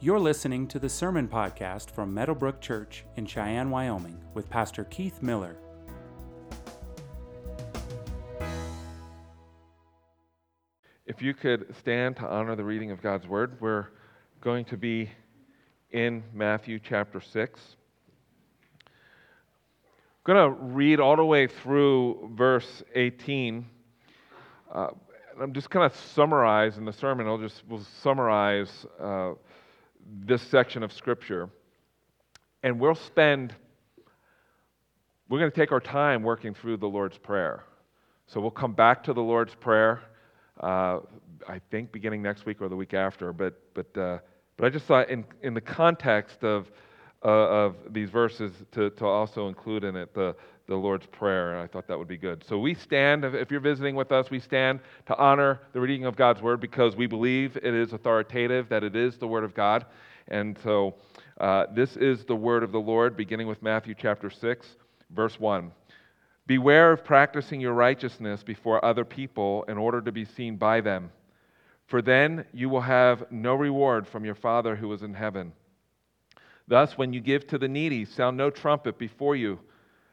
You're listening to the Sermon Podcast from Meadowbrook Church in Cheyenne, Wyoming, with Pastor Keith Miller. If you could stand to honor the reading of God's Word, we're going to be in Matthew chapter 6. I'm going to read all the way through verse 18. Uh, I'm just going to summarize in the sermon. I'll just we'll summarize uh, this section of Scripture. And we'll spend, we're going to take our time working through the Lord's Prayer. So we'll come back to the Lord's Prayer, uh, I think beginning next week or the week after. But, but, uh, but I just thought, in, in the context of, uh, of these verses, to, to also include in it the, the Lord's Prayer, and I thought that would be good. So we stand, if you're visiting with us, we stand to honor the reading of God's Word because we believe it is authoritative, that it is the Word of God. And so uh, this is the Word of the Lord, beginning with Matthew chapter 6, verse 1. Beware of practicing your righteousness before other people in order to be seen by them, for then you will have no reward from your Father who is in heaven. Thus, when you give to the needy, sound no trumpet before you,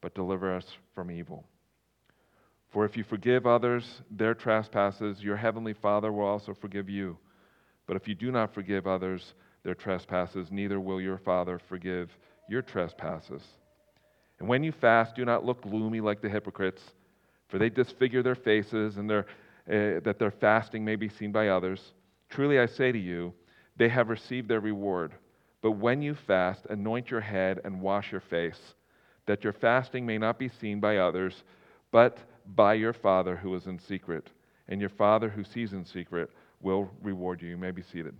but deliver us from evil. For if you forgive others their trespasses, your heavenly Father will also forgive you. But if you do not forgive others their trespasses, neither will your Father forgive your trespasses. And when you fast, do not look gloomy like the hypocrites, for they disfigure their faces and their uh, that their fasting may be seen by others. Truly I say to you, they have received their reward. But when you fast, anoint your head and wash your face, that your fasting may not be seen by others, but by your Father who is in secret. And your Father who sees in secret will reward you. You may be seated.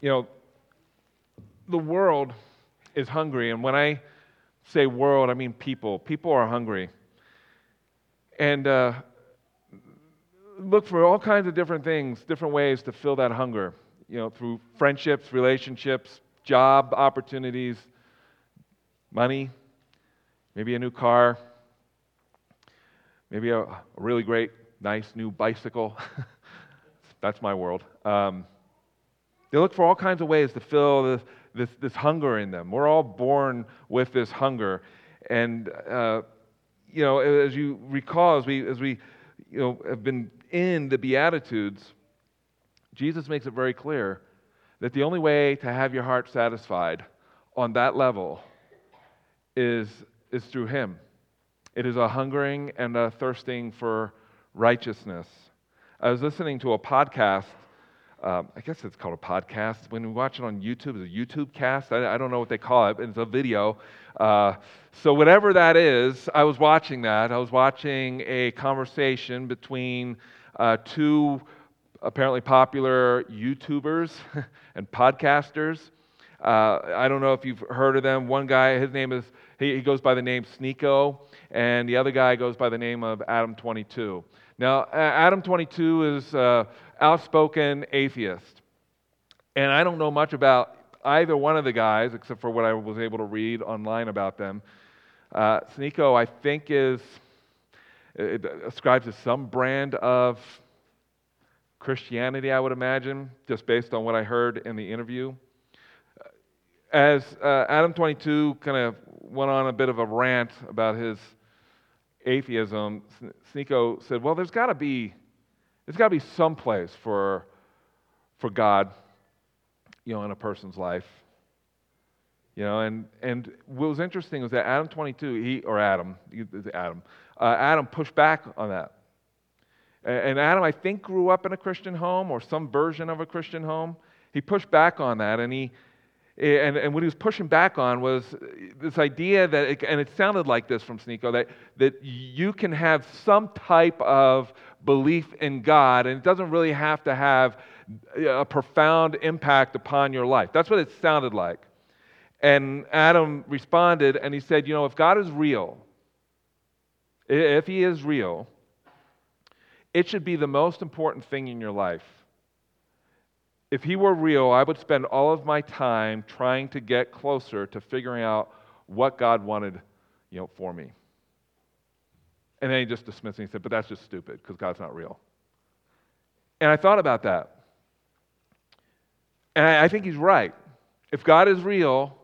You know, the world is hungry. And when I say world, I mean people. People are hungry. And uh, look for all kinds of different things, different ways to fill that hunger, you know, through friendships, relationships, job opportunities, money, maybe a new car, maybe a, really great, nice new bicycle. That's my world. Um, they look for all kinds of ways to fill this, this, this hunger in them. We're all born with this hunger. And, uh, you know, as you recall, as we, as we you know, have been in the Beatitudes, Jesus makes it very clear that the only way to have your heart satisfied on that level is, is through Him. It is a hungering and a thirsting for righteousness. I was listening to a podcast um, I guess it's called a podcast. When we watch it on YouTube, it's a YouTube cast. I, I don't know what they call it, but it's a video. Uh, so, whatever that is, I was watching that. I was watching a conversation between uh, two apparently popular YouTubers and podcasters. Uh, I don't know if you've heard of them. One guy, his name is, he, he goes by the name Sneako, and the other guy goes by the name of Adam22. Now, Adam22 is uh, outspoken atheist. And I don't know much about either one of the guys, except for what I was able to read online about them. Uh, Sneako, I think, is it ascribes to some brand of Christianity, I would imagine, just based on what I heard in the interview. As uh, Adam 22 kind of went on a bit of a rant about his atheism, Sneako said, "Well, there's got to be, there's got to be some place for, for God, you know, in a person's life." You know, and, and what was interesting was that Adam 22, he, or Adam, Adam, uh, Adam pushed back on that. And Adam, I think, grew up in a Christian home or some version of a Christian home. He pushed back on that, and he, and, and what he was pushing back on was this idea that, it, and it sounded like this from Sneako, that, that you can have some type of belief in God, and it doesn't really have to have a profound impact upon your life. That's what it sounded like. And Adam responded, and he said, You know, if God is real, if he is real, it should be the most important thing in your life. If he were real, I would spend all of my time trying to get closer to figuring out what God wanted, you know, for me. And then he just dismissed me and said, But that's just stupid because God's not real. And I thought about that. And I, I think he's right. If God is real,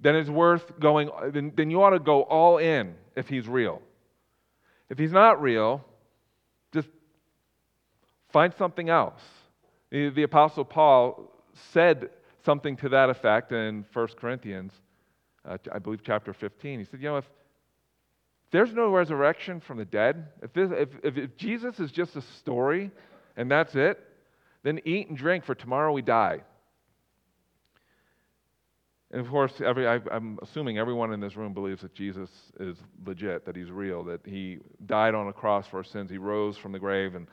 then it's worth going, then, then you ought to go all in if he's real. If he's not real, just find something else. The, Apostle Paul said something to that effect in 1 Corinthians, uh, I believe chapter 15. He said, You know, if there's no resurrection from the dead, if, this, if, if, if Jesus is just a story and that's it, then eat and drink, for tomorrow we die. And of course, every, I, am assuming everyone in this room believes that Jesus is legit, that he's real, that he died on a cross for our sins, he rose from the grave, and,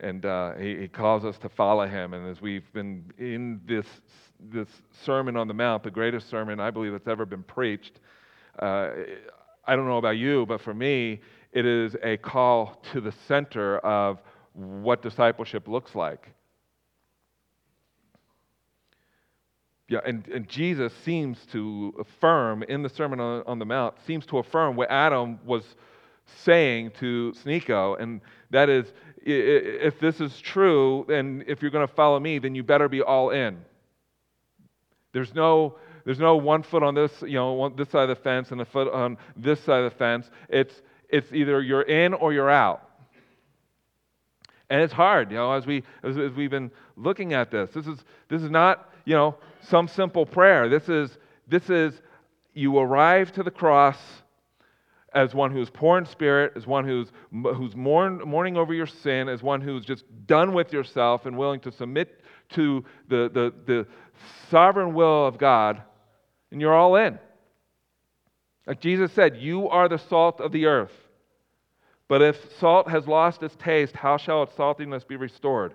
and uh, he, he calls us to follow him. And as we've been in this, this Sermon on the Mount, the greatest sermon I believe that's ever been preached, uh, I don't know about you, but for me, it is a call to the center of what discipleship looks like. Yeah, and, and Jesus seems to affirm in the Sermon on, on the Mount, seems to affirm what Adam was saying to Sneako, and that is, if this is true, and if you're going to follow me, then you better be all in. There's no, there's no one foot on this, you know, one, this side of the fence and a foot on this side of the fence. It's, it's either you're in or you're out. And it's hard, you know, as, we, as, as we've been looking at this. This is, this is not you know, some simple prayer. This is, this is you arrive to the cross as one who's poor in spirit, as one who's, who's mourn, mourning over your sin, as one who's just done with yourself and willing to submit to the, the, the sovereign will of God, and you're all in. Like Jesus said, You are the salt of the earth. But if salt has lost its taste, how shall its saltiness be restored?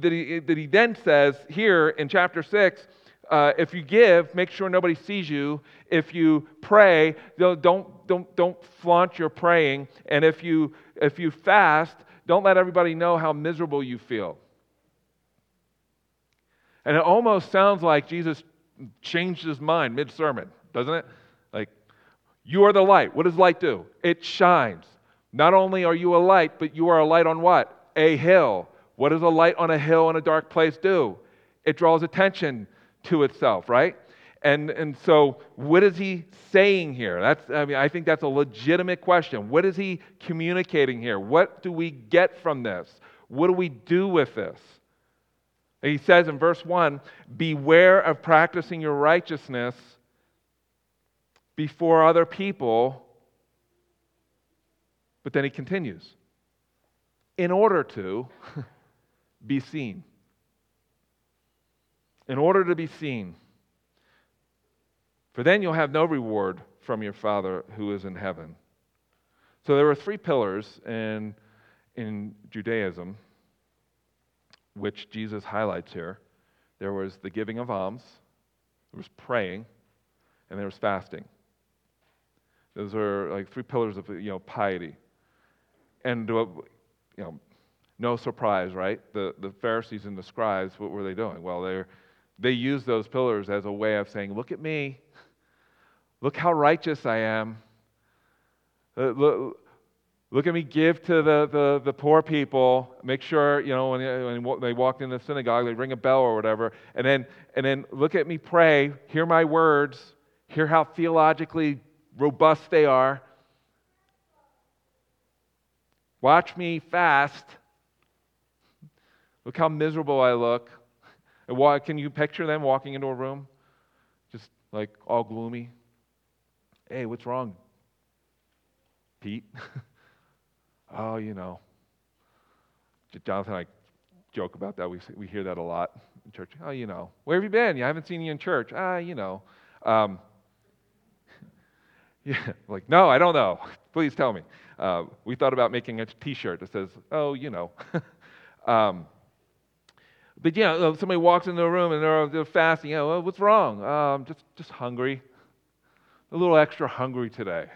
that he, that he then says here in chapter 6 uh, if you give, make sure nobody sees you. If you pray, don't, don't, don't flaunt your praying. And if you, if you fast, don't let everybody know how miserable you feel. And it almost sounds like Jesus changed his mind mid sermon, doesn't it? Like, you are the light. What does light do? It shines. Not only are you a light, but you are a light on what? A hill. What does a light on a hill in a dark place do? It draws attention to itself, right? And, and so, what is he saying here? That's, I mean, I think that's a legitimate question. What is he communicating here? What do we get from this? What do we do with this? He says in verse 1 Beware of practicing your righteousness before other people. But then he continues in order to be seen. in order to be seen. For then you'll have no reward from your Father who is in heaven. So there were three pillars in, in Judaism, which Jesus highlights here. There was the giving of alms, there was praying, and there was fasting. Those are like three pillars of you know piety. And you know, no surprise, right? The the Pharisees and the scribes, what were they doing? Well, they they used those pillars as a way of saying, "Look at me, look how righteous I am. Uh, look, look at me give to the, the, the poor people. Make sure, you know, when, when they walked in the synagogue, they ring a bell or whatever. And then, and then look at me pray, hear my words, hear how theologically robust they are. Watch me fast. Look how miserable I look. And can you picture them walking into a room? Just like all gloomy. Hey, what's wrong, Pete? oh, you know. Jonathan and I joke about that. We, we hear that a lot in church. Oh, you know. Where have you been? I haven't seen you in church. Ah, you know. Um, yeah, like, no, I don't know. Please tell me. Uh, we thought about making a t shirt that says, oh, you know. um, but yeah, uh, somebody walks into a room and they're, they're fasting. You know, well, what's wrong? Um, just, just hungry. A little extra hungry today.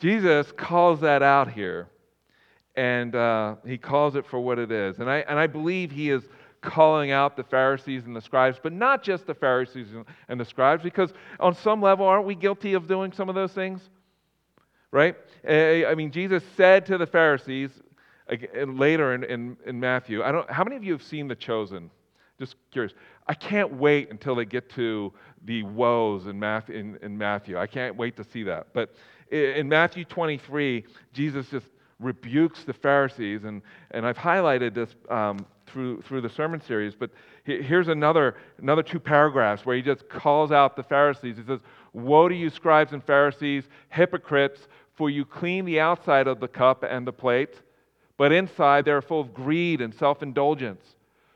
Jesus calls that out here, and uh, he calls it for what it is. And I, and I believe he is calling out the Pharisees and the scribes, but not just the Pharisees and the scribes, because on some level, aren't we guilty of doing some of those things? Right? I mean, Jesus said to the Pharisees later in, in, in Matthew, I don't, how many of you have seen The Chosen? Just curious. I can't wait until they get to the woes in Matthew. In, in Matthew. I can't wait to see that. But in Matthew 23, Jesus just rebukes the Pharisees, and, and I've highlighted this um, through, through the sermon series, but here's another, another two paragraphs where he just calls out the Pharisees. He says, Woe to you, scribes and Pharisees, hypocrites, for you clean the outside of the cup and the plate, but inside they are full of greed and self indulgence.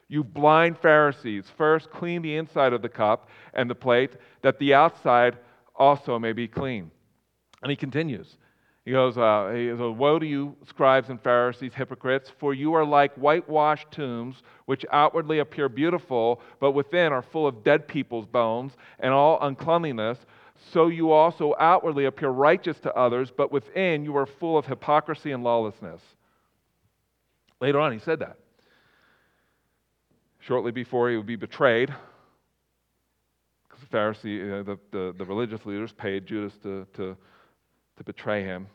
You blind Pharisees, first clean the inside of the cup and the plate, that the outside also may be clean. And he continues. He goes, uh, he goes, Woe to you, scribes and Pharisees, hypocrites, for you are like whitewashed tombs, which outwardly appear beautiful, but within are full of dead people's bones and all uncleanliness. So you also outwardly appear righteous to others, but within you are full of hypocrisy and lawlessness. Later on, he said that. Shortly before he would be betrayed, because the Pharisee, uh, the, the, the religious leaders paid Judas to, to to betray him.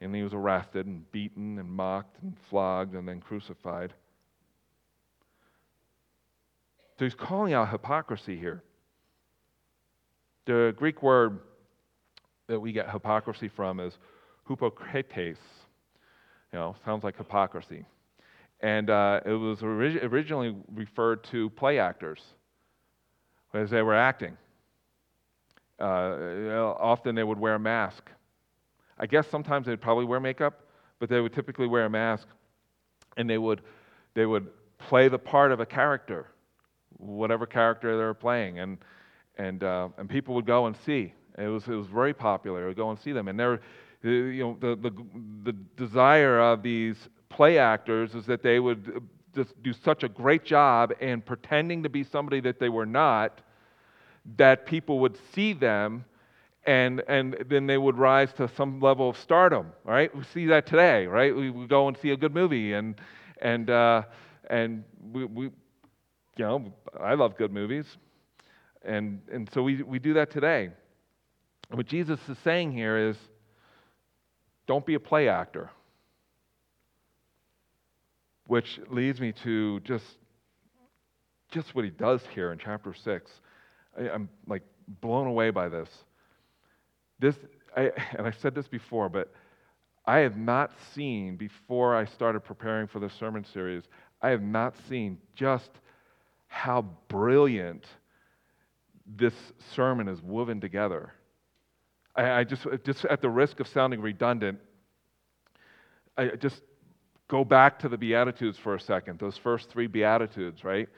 And he was arrested and beaten and mocked and flogged and then crucified. So he's calling out hypocrisy here. The Greek word that we get hypocrisy from is hypocrites. You know, sounds like hypocrisy. And uh, it was orig- originally referred to play actors as they were acting. Uh, often they would wear a mask I guess sometimes they'd probably wear makeup, but they would typically wear a mask and they would, they would play the part of a character, whatever character they were playing. And, and, uh, and people would go and see. It was, it was very popular. They would go and see them. And there, you know, the, the, the desire of these play actors is that they would just do such a great job in pretending to be somebody that they were not that people would see them and, and then they would rise to some level of stardom, right? We see that today, right? We, we go and see a good movie, and, and, uh, and we, we, you know, I love good movies. And, and so we, we do that today. What Jesus is saying here is don't be a play actor. Which leads me to just, just what he does here in chapter 6. I, I'm like blown away by this. This, I, and I said this before, but I have not seen, before I started preparing for the sermon series, I have not seen just how brilliant this sermon is woven together. I, I just, just at the risk of sounding redundant, I just go back to the Beatitudes for a second, those first three Beatitudes, right?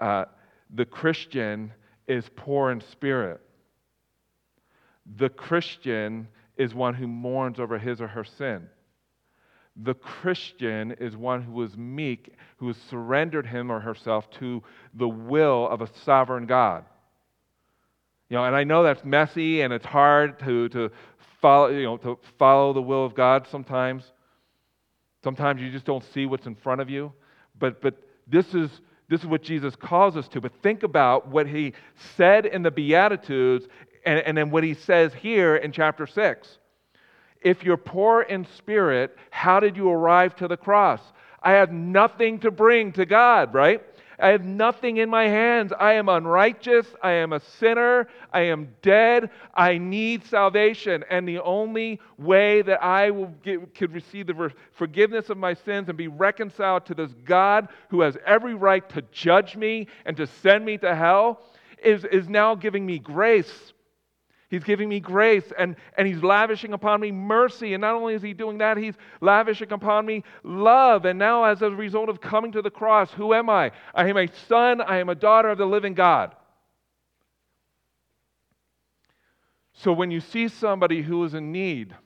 Uh, the Christian is poor in spirit. The Christian is one who mourns over his or her sin. The Christian is one who is meek, who has surrendered him or herself to the will of a sovereign God. You know, and I know that's messy and it's hard to, to follow, you know, to follow the will of God sometimes. Sometimes you just don't see what's in front of you. But, but this, is, this is what Jesus calls us to. But think about what he said in the Beatitudes and, and then what he says here in chapter 6. If you're poor in spirit, how did you arrive to the cross? I have nothing to bring to God, right? I have nothing in my hands. I am unrighteous. I am a sinner. I am dead. I need salvation. And the only way that I will get, could receive the forgiveness of my sins and be reconciled to this God who has every right to judge me and to send me to hell is, is now giving me grace He's giving me grace and, and He's lavishing upon me mercy. And not only is He doing that, He's lavishing upon me love. And now, as a result of coming to the cross, who am I? I am a son, I am a daughter of the living God. So when you see somebody who is in need,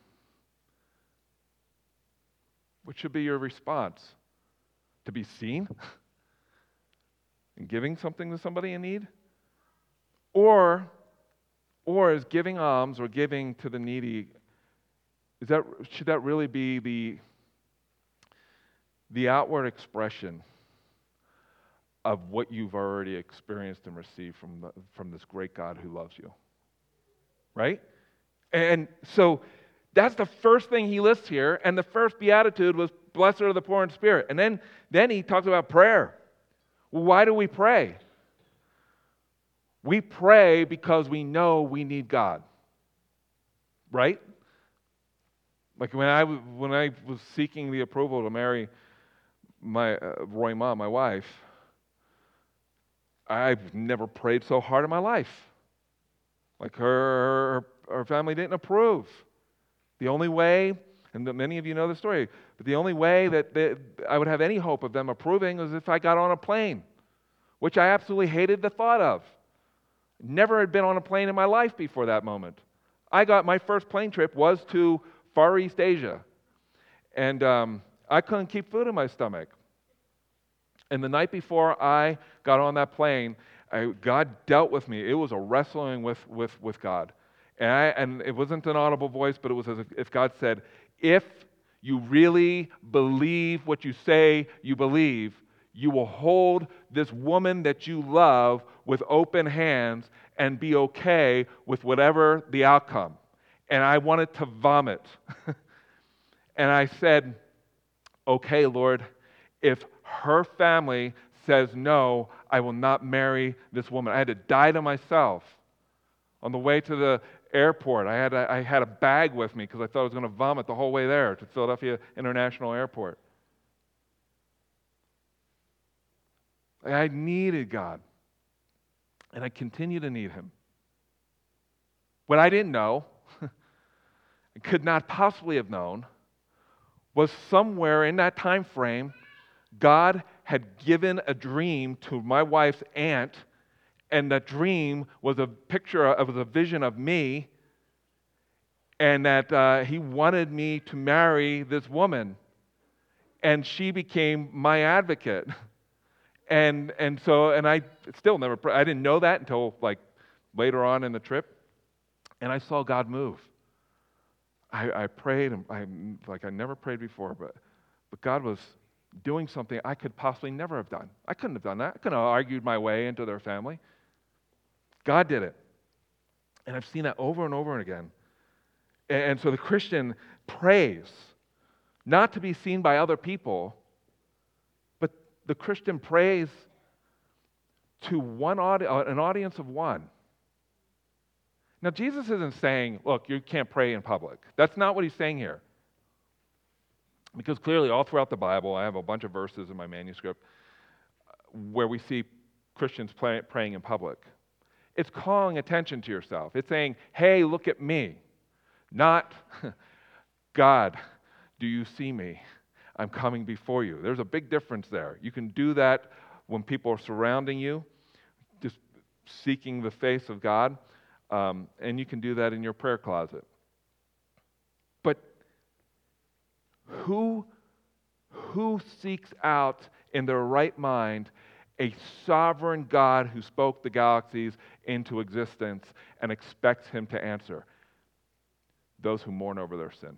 what should be your response? To be seen? and giving something to somebody in need? Or or is giving alms or giving to the needy, is that, should that really be the, the outward expression of what you've already experienced and received from, the, from this great God who loves you? Right? And so that's the first thing he lists here. And the first beatitude was, Blessed are the poor in spirit. And then, then he talks about prayer. Why do we pray? We pray because we know we need God. Right? Like when I, when I was seeking the approval to marry my uh, Roy Ma, my wife, I've never prayed so hard in my life. Like her, her, her family didn't approve. The only way, and many of you know the story, but the only way that they, I would have any hope of them approving was if I got on a plane, which I absolutely hated the thought of. Never had been on a plane in my life before that moment. I got my first plane trip was to Far East Asia, and um, I couldn't keep food in my stomach. And the night before I got on that plane, I, God dealt with me. It was a wrestling with, with, with God. And, I, and it wasn't an audible voice, but it was as if God said, If you really believe what you say you believe, you will hold this woman that you love with open hands and be okay with whatever the outcome. And I wanted to vomit. and I said, Okay, Lord, if her family says no, I will not marry this woman. I had to die to myself. On the way to the airport, I had a, I had a bag with me because I thought I was going to vomit the whole way there to Philadelphia International Airport. I needed God. And I continue to need Him. What I didn't know, and could not possibly have known, was somewhere in that time frame, God had given a dream to my wife's aunt, and that dream was a picture of a vision of me, and that uh, he wanted me to marry this woman, and she became my advocate. And, and so, and I still never, I didn't know that until like later on in the trip. And I saw God move. I, I prayed, and I, like I never prayed before, but, but God was doing something I could possibly never have done. I couldn't have done that. I couldn't have argued my way into their family. God did it. And I've seen that over and over and again. And, and so the Christian prays, not to be seen by other people, the Christian prays to one audi- uh, an audience of one. Now, Jesus isn't saying, look, you can't pray in public. That's not what he's saying here. Because clearly, all throughout the Bible, I have a bunch of verses in my manuscript uh, where we see Christians pray, praying in public. It's calling attention to yourself. It's saying, hey, look at me. Not, God, do you see me? I'm coming before you. There's a big difference there. You can do that when people are surrounding you, just seeking the face of God. Um, and you can do that in your prayer closet. But who, who seeks out in their right mind a sovereign God who spoke the galaxies into existence and expects him to answer? Those who mourn over their sin.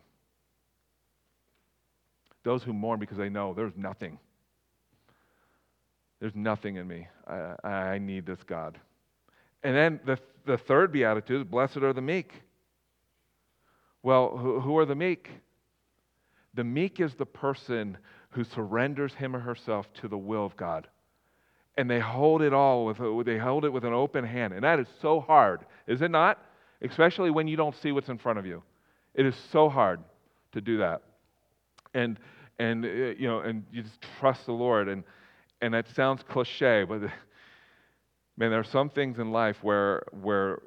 Those who mourn because they know there's nothing. There's nothing in me. I, I need this God. And then the, the third beatitude is blessed are the meek. Well, who, who are the meek? The meek is the person who surrenders him or herself to the will of God. And they hold it all with they hold it with an open hand. And that is so hard, is it not? Especially when you don't see what's in front of you. It is so hard to do that. And and uh, you know, and you just trust the Lord. And and that sounds cliche, but man, there are some things in life where where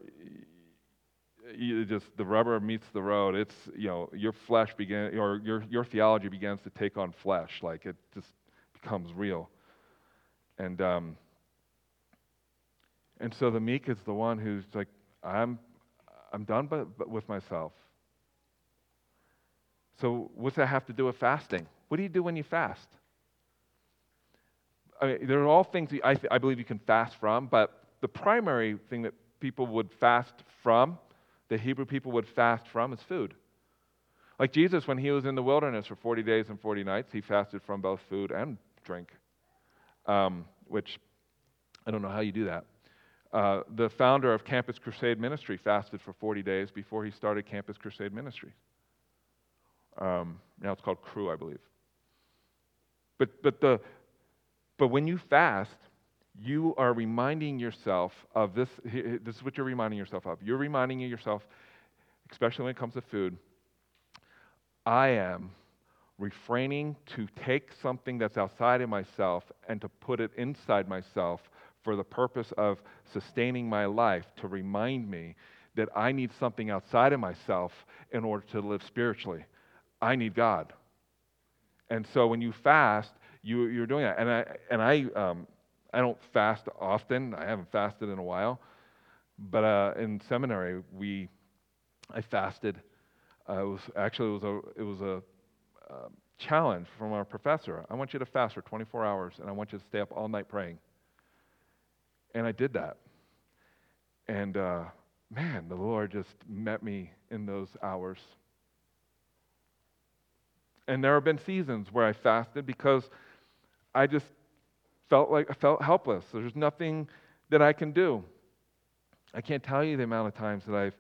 you just the rubber meets the road. It's you know your flesh begin or your your theology begins to take on flesh, like it just becomes real. And um, and so the meek is the one who's like, I'm I'm done but, but with myself. So what's that have to do with fasting? What do you do when you fast? I mean, there are all things I, I believe you can fast from, but the primary thing that people would fast from the Hebrew people would fast from is food. Like Jesus, when he was in the wilderness for 40 days and 40 nights, he fasted from both food and drink, um, which I don't know how you do that. Uh, the founder of Campus Crusade Ministry fasted for 40 days before he started Campus Crusade Ministry. Um, now it's called Cru, I believe. But, but, the, but when you fast, you are reminding yourself of this. This is what you're reminding yourself of. You're reminding yourself, especially when it comes to food, I am refraining to take something that's outside of myself and to put it inside myself for the purpose of sustaining my life to remind me that I need something outside of myself in order to live spiritually. I need God. And so when you fast, you, you're doing that. And I, and I um, I don't fast often. I haven't fasted in a while. But uh, in seminary, we, I fasted. Uh, it was actually it was a it was a uh, challenge from our professor. I want you to fast for 24 hours, and I want you to stay up all night praying. And I did that. And uh, man, the Lord just met me in those hours. And there have been seasons where I fasted because I just felt like I felt helpless. There's nothing that I can do. I can't tell you the amount of times that I've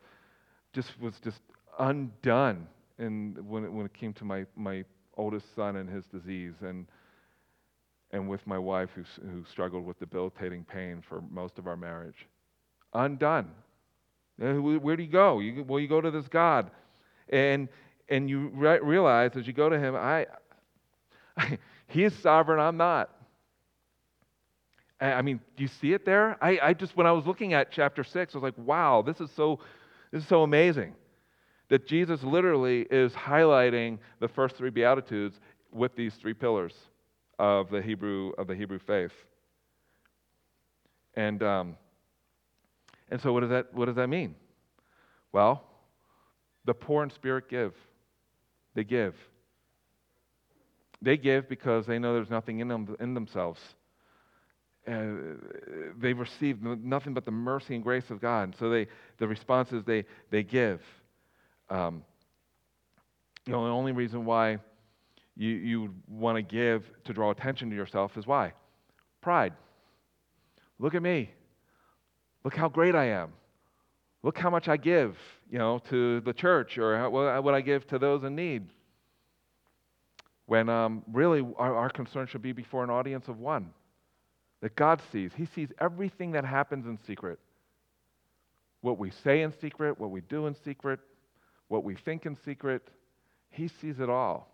just was just undone in, when, it, when it came to my, my oldest son and his disease and, and with my wife who, who struggled with debilitating pain for most of our marriage. Undone. Where do you go? You, well, you go to this God. And, and you re- realize as you go to him, I, I, he is sovereign, I'm not. I mean, do you see it there? I, I just, when I was looking at chapter 6, I was like, wow, this is so, this is so amazing. That Jesus literally is highlighting the first three Beatitudes with these three pillars of the Hebrew, of the Hebrew faith. And, um, and so what does, that, what does that mean? Well, the poor in spirit give. They give. They give because they know there's nothing in, them, in themselves uh, they've received nothing but the mercy and grace of God. And so they, the response is they, they give. Um, you know, the only reason why you, you want to give to draw attention to yourself is why? Pride. Look at me. Look how great I am. Look how much I give, you know, to the church or what I give to those in need. When um, really our, our concern should be before an audience of one that God sees. He sees everything that happens in secret. What we say in secret, what we do in secret, what we think in secret, He sees it all.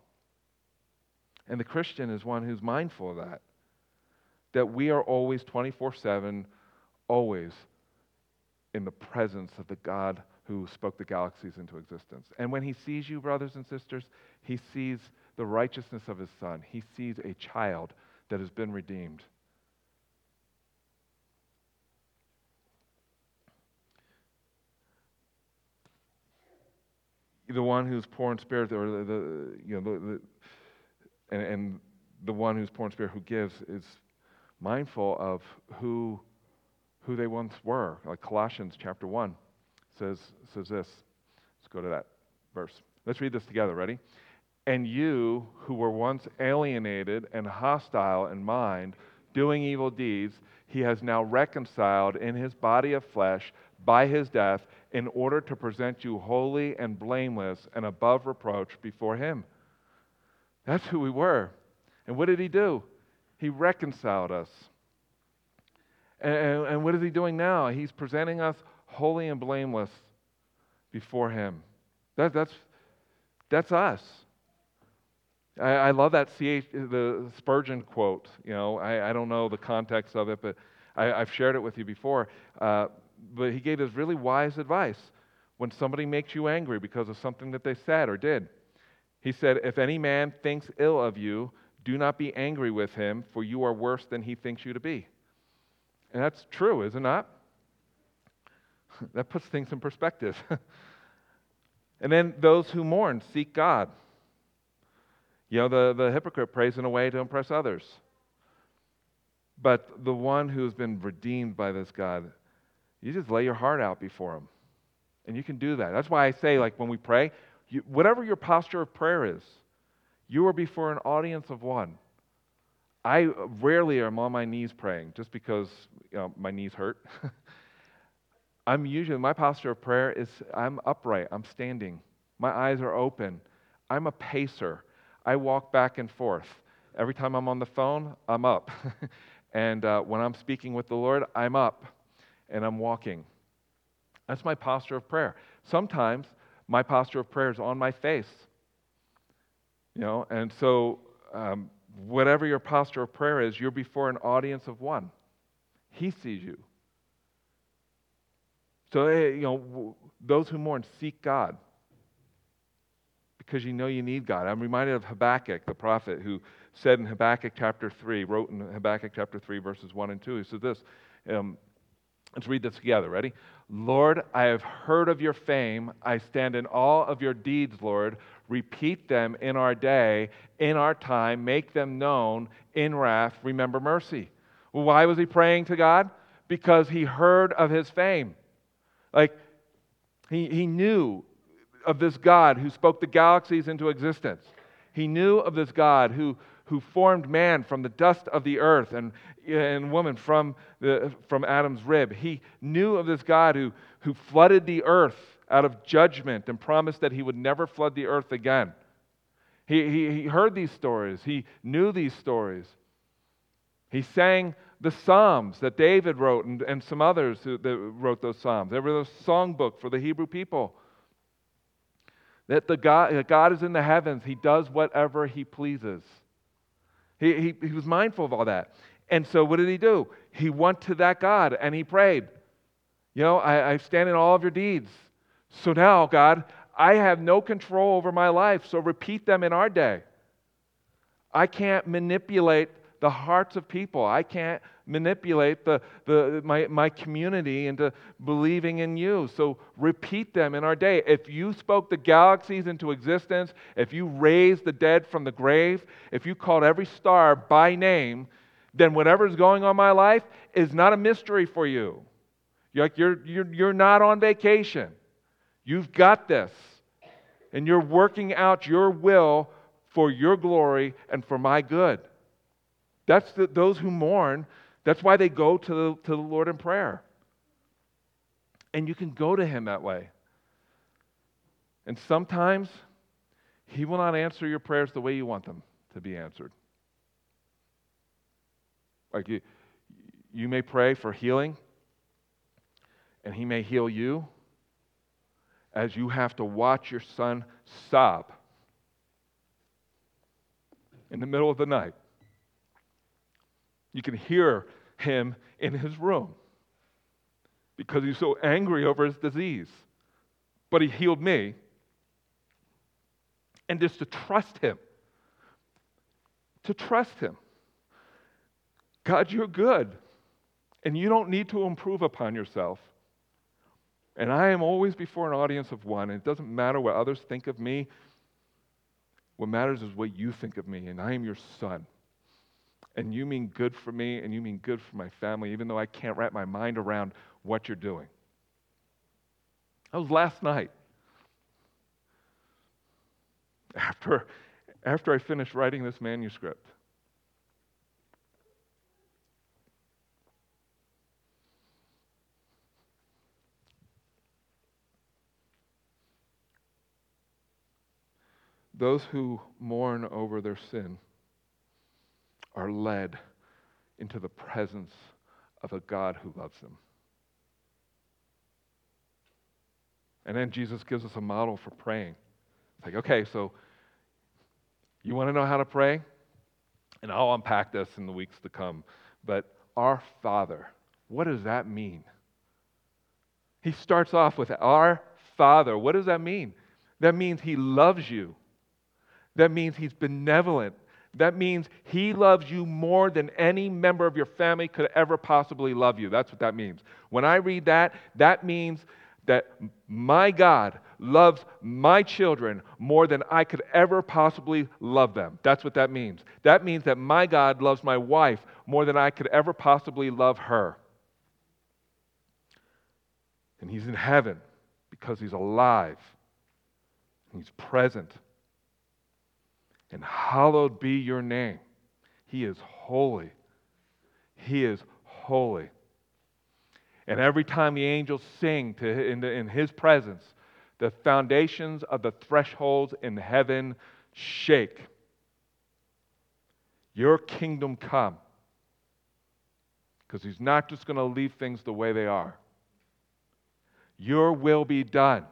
And the Christian is one who's mindful of that. That we are always 24 7, always in the presence of the God who spoke the galaxies into existence. And when he sees you, brothers and sisters, he sees the righteousness of his son. He sees a child that has been redeemed. The one who's poor in spirit, or the, the you know, the, the and, and the one who's poor in spirit who gives is mindful of who who they once were. Like Colossians chapter one says says this. Let's go to that verse. Let's read this together. Ready? And you who were once alienated and hostile in mind, doing evil deeds, he has now reconciled in his body of flesh by his death in order to present you holy and blameless and above reproach before him. That's who we were. And what did he do? He reconciled us. And, and, what is he doing now? He's presenting us holy and blameless before him. That, that's, that's us. I, I love that CH, the Spurgeon quote. You know, I, I don't know the context of it, but I, have shared it with you before. Uh, but he gave this really wise advice when somebody makes you angry because of something that they said or did. He said, If any man thinks ill of you, do not be angry with him, for you are worse than he thinks you to be. And that's true, is it not? that puts things in perspective. and then those who mourn seek God. You know, the, the hypocrite prays in a way to impress others. But the one who's been redeemed by this God, you just lay your heart out before him. And you can do that. That's why I say, like, when we pray, you, whatever your posture of prayer is, you are before an audience of one. I rarely am on my knees praying just because you know, my knees hurt. I'm usually, my posture of prayer is I'm upright, I'm standing, my eyes are open, I'm a pacer. I walk back and forth. Every time I'm on the phone, I'm up. and uh, when I'm speaking with the Lord, I'm up and I'm walking. That's my posture of prayer. Sometimes my posture of prayer is on my face. You know, and so um, whatever your posture of prayer is, you're before an audience of one. He sees you. So, you know, those who mourn seek God because you know you need God. I'm reminded of Habakkuk, the prophet, who said in Habakkuk chapter 3, wrote in Habakkuk chapter 3, verses 1 and 2, he said this. Um, let's read this together. Ready? Lord, I have heard of your fame. I stand in awe of your deeds, Lord. Repeat them in our day, in our time. Make them known in wrath. Remember mercy. Why was he praying to God? Because he heard of his fame. Like, he, he knew of this God who spoke the galaxies into existence. He knew of this God who, who formed man from the dust of the earth and, and woman from, the, from Adam's rib. He knew of this God who, who flooded the earth out of judgment and promised that he would never flood the earth again. He, he, he heard these stories, he knew these stories. He sang the Psalms that David wrote and, and some others who, wrote those Psalms. They were a songbook for the Hebrew people. That the God, that God is in the heavens, He does whatever He pleases. He, he, he was mindful of all that. And so what did he do? He went to that God and he prayed. You know, I, I stand in all of your deeds. So now, God, I have no control over my life, so repeat them in our day. I can't manipulate the hearts of people. I can't manipulate the, the, my, my community into believing in you. So repeat them in our day. If you spoke the galaxies into existence, if you raised the dead from the grave, if you called every star by name, then whatever's going on in my life is not a mystery for you. You're, you're, you're, you're not on vacation. You've got this. And you're working out your will for your glory and for my good. That's the, those who mourn. That's why they go to the, to the Lord in prayer. And you can go to Him that way. And sometimes He will not answer your prayers the way you want them to be answered. Like you, you may pray for healing, and He may heal you as you have to watch your son sob in the middle of the night. You can hear him in his room because he's so angry over his disease. But he healed me. And just to trust him, to trust him. God, you're good, and you don't need to improve upon yourself. And I am always before an audience of one. And it doesn't matter what others think of me. What matters is what you think of me. And I am your son. And you mean good for me, and you mean good for my family, even though I can't wrap my mind around what you're doing. That was last night. After, after I finished writing this manuscript. Those who mourn over their sin are led into the presence of a God who loves them. And then Jesus gives us a model for praying. It's like, okay, so you want to know how to pray? And I'll unpack this in the weeks to come. But our Father, what does that mean? He starts off with our Father. What does that mean? That means He loves you. That means he's benevolent. That means he loves you more than any member of your family could ever possibly love you. That's what that means. When I read that, that means that my God loves my children more than I could ever possibly love them. That's what that means. That means that my God loves my wife more than I could ever possibly love her. And he's in heaven because he's alive. He's present and hallowed be your name. He is holy. He is holy. And every time the angels sing to, in, the, in his presence, the foundations of the thresholds in heaven shake. Your kingdom come. Because he's not just going to leave things the way they are. Your will be done.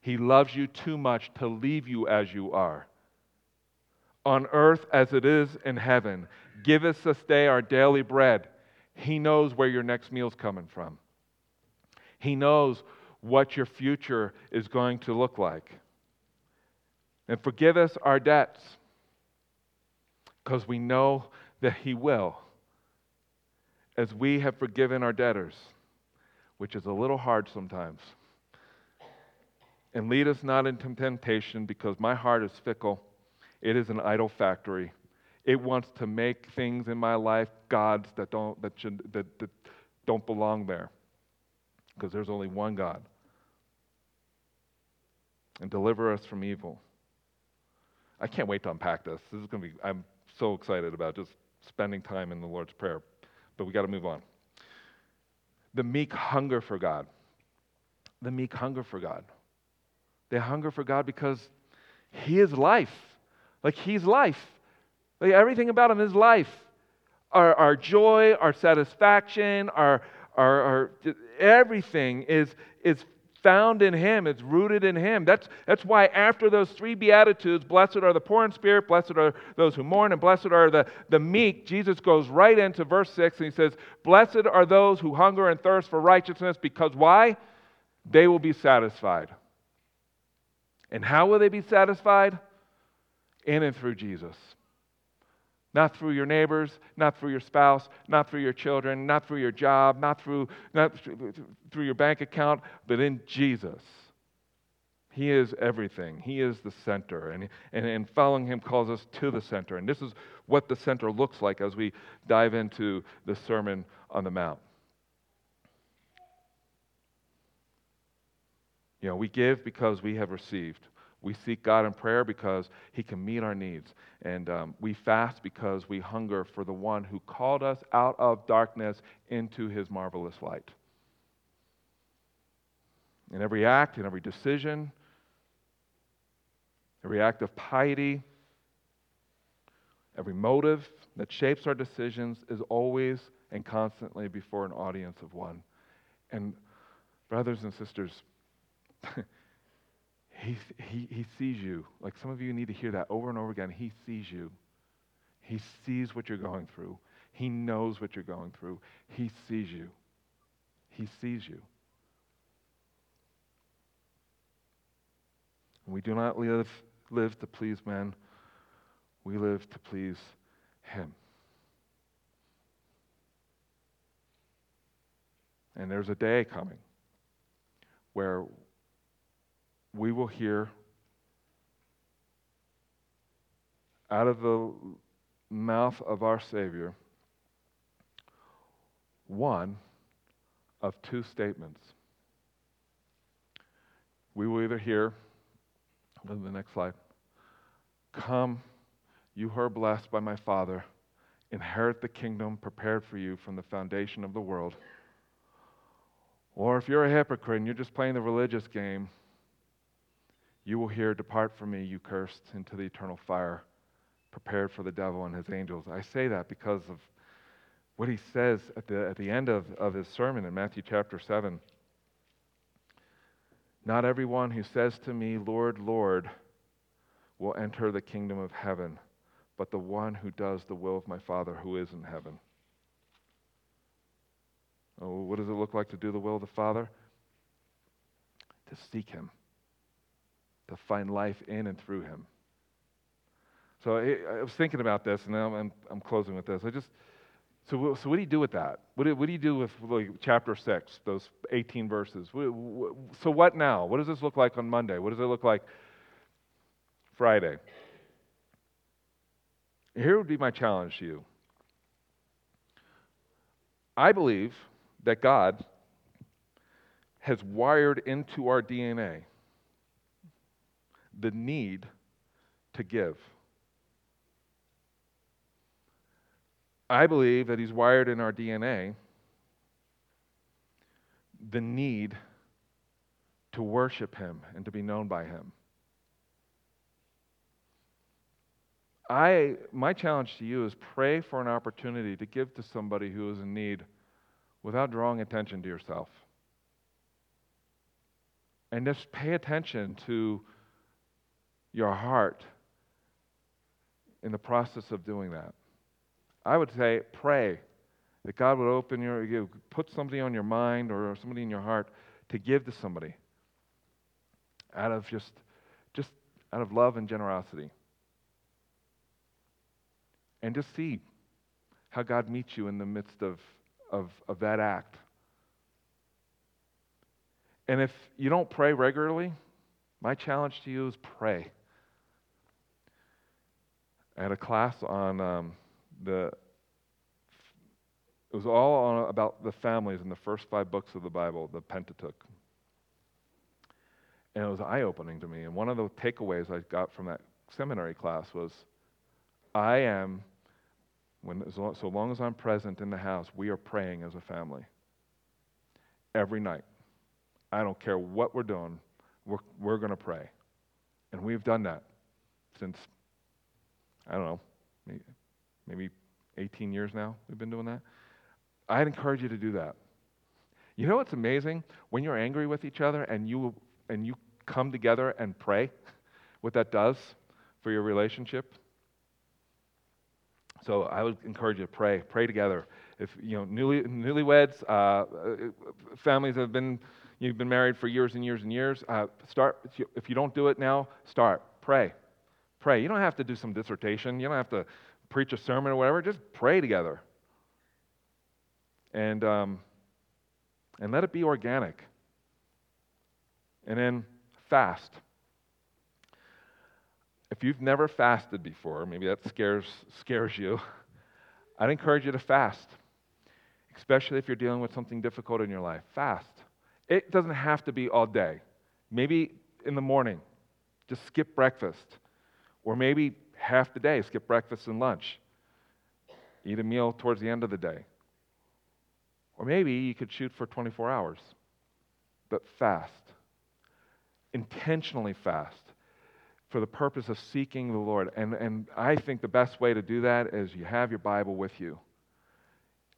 He loves you too much to leave you as you are on earth as it is in heaven. Give us this day our daily bread. He knows where your next meal's coming from. He knows what your future is going to look like. And forgive us our debts because we know that He will, as we have forgiven our debtors, which is a little hard sometimes. And lead us not into temptation because my heart is fickle it is an idol factory. It wants to make things in my life gods that don't, that should, that, that don't belong there because there's only one God. And deliver us from evil. I can't wait to unpack this. This is going to be, I'm so excited about just spending time in the Lord's Prayer. But we got to move on. The meek hunger for God. The meek hunger for God. They hunger for God because He is life. Like He's life. Like everything about Him is life. Our, our joy, our satisfaction, our, our, our everything is, is found in Him. It's rooted in Him. That's, that's why after those three Beatitudes, blessed are the poor in spirit, blessed are those who mourn, and blessed are the, the meek, Jesus goes right into verse 6 and He says, Blessed are those who hunger and thirst for righteousness, because why? They will be satisfied. And how will they be satisfied? In and through Jesus. Not through your neighbors, not through your spouse, not through your children, not through your job, not through, not through your bank account, but in Jesus. He is everything. He is the center. And, and, and following Him calls us to the center. And this is what the center looks like as we dive into the Sermon on the Mount. You know, we give because we have received. We seek God in prayer because He can meet our needs. And um, we fast because we hunger for the one who called us out of darkness into His marvelous light. In every act, in every decision, every act of piety, every motive that shapes our decisions is always and constantly before an audience of one. And, brothers and sisters, He, he, he sees you. Like some of you need to hear that over and over again. He sees you. He sees what you're going through. He knows what you're going through. He sees you. He sees you. We do not live, live to please men, we live to please Him. And there's a day coming where we will hear out of the mouth of our Savior one of two statements. We will either hear, go to the next slide, come, you who are blessed by my Father, inherit the kingdom prepared for you from the foundation of the world. Or if you're a hypocrite and you're just playing the religious game, you will hear, Depart from me, you cursed, into the eternal fire prepared for the devil and his angels. I say that because of what he says at the, at the end of, of his sermon in Matthew chapter 7. Not everyone who says to me, Lord, Lord, will enter the kingdom of heaven, but the one who does the will of my Father who is in heaven. Oh, what does it look like to do the will of the Father? To seek Him, to find life in and through Him. So I, was thinking about this, and now I'm, I'm closing with this. I just, so, so what do you do with that? What do, what do you do with like, chapter 6, those 18 verses? So what now? What does this look like on Monday? What does it look like Friday? Here would be my challenge to you. I believe that God has wired into our DNA the need to give. I believe that He's wired in our DNA the need to worship Him and to be known by Him. I, my challenge to you is pray for an opportunity to give to somebody who is in need without drawing attention to yourself. And just pay attention to your heart in the process of doing that. I would say pray that God would open your, you put somebody on your mind or somebody in your heart to give to somebody out of just, just out of love and generosity. And just see how God meets you in the midst of, of, of that act. And if you don't pray regularly, my challenge to you is pray. I had a class on um, the it was all on, about the families in the first five books of the Bible, the Pentateuch. And it was eye opening to me. And one of the takeaways I got from that seminary class was I am, when, so long as I'm present in the house, we are praying as a family. Every night. I don't care what we're doing, we're, we're going to pray. And we've done that since, I don't know, maybe, maybe 18 years now we've been doing that. I'd encourage you to do that. You know what's amazing? When you're angry with each other and you, and you come together and pray, what that does for your relationship. So I would encourage you to pray. Pray together. If you know newly, newlyweds, uh, uh families that have been you've been married for years and years and years, uh, start. If you don't do it now, start. Pray. Pray. You don't have to do some dissertation. You don't have to preach a sermon or whatever. Just pray together and, um, and let it be organic. And then fast. If you've never fasted before, maybe that scares, scares you, I'd encourage you to fast, especially if you're dealing with something difficult in your life. Fast. It doesn't have to be all day. Maybe in the morning, just skip breakfast. Or maybe half the day, skip breakfast and lunch. Eat a meal towards the end of the day. Or maybe you could shoot for 24 hours, but fast. Intentionally fast for the purpose of seeking the Lord. And, and I think the best way to do that is you have your Bible with you.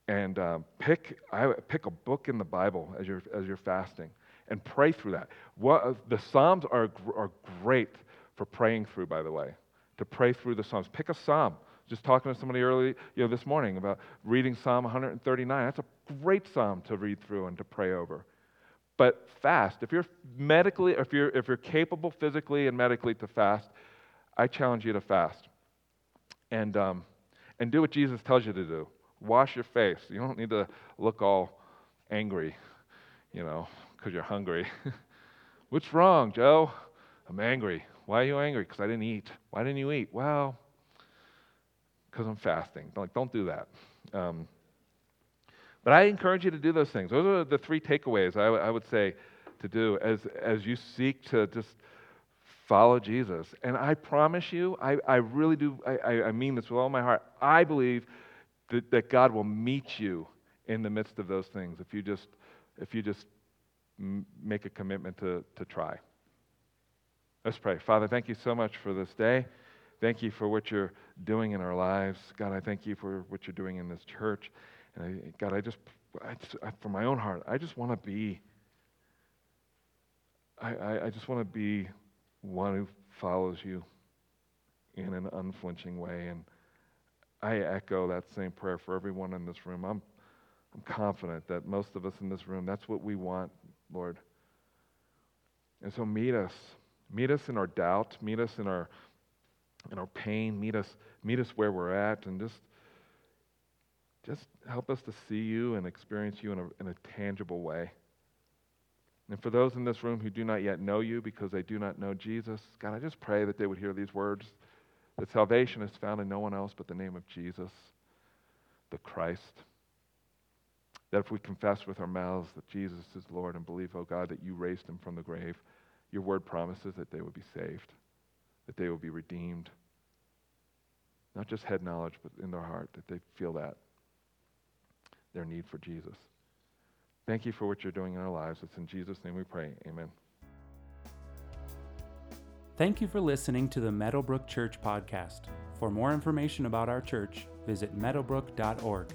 And uh, pick, I, pick a book in the Bible as you're, as you're fasting and pray through that. What, the Psalms are, are great for praying through, by the way, to pray through the Psalms. Pick a Psalm. Just talking to somebody early, you know, this morning about reading Psalm 139. That's a great psalm to read through and to pray over. But fast. If you're medically, if you're if you're capable physically and medically to fast, I challenge you to fast. And um, and do what Jesus tells you to do. Wash your face. You don't need to look all angry, you know, because you're hungry. What's wrong, Joe? I'm angry. Why are you angry? Because I didn't eat. Why didn't you eat? Well, because I'm fasting. Like, don't do that. Um, but I encourage you to do those things. Those are the three takeaways I, w- I would say to do as, as you seek to just follow Jesus. And I promise you, I, I really do, I, I mean this with all my heart. I believe that, that God will meet you in the midst of those things if you just, if you just m- make a commitment to, to try. Let's pray. Father, thank you so much for this day. Thank you for what you're doing in our lives. God, I thank you for what you're doing in this church. And I, God, I just, I just I, for my own heart, I just want to be, I, I, I just want to be one who follows you in an unflinching way. And I echo that same prayer for everyone in this room. I'm, I'm confident that most of us in this room, that's what we want, Lord. And so meet us. Meet us in our doubt. Meet us in our, in our pain. Meet us, meet us where we're at. And just, just help us to see you and experience you in a, in a tangible way. And for those in this room who do not yet know you because they do not know Jesus, God, I just pray that they would hear these words that salvation is found in no one else but the name of Jesus, the Christ. That if we confess with our mouths that Jesus is Lord and believe, oh God, that you raised him from the grave, your word promises that they will be saved, that they will be redeemed. Not just head knowledge, but in their heart, that they feel that, their need for Jesus. Thank you for what you're doing in our lives. It's in Jesus' name we pray. Amen. Thank you for listening to the Meadowbrook Church podcast. For more information about our church, visit meadowbrook.org.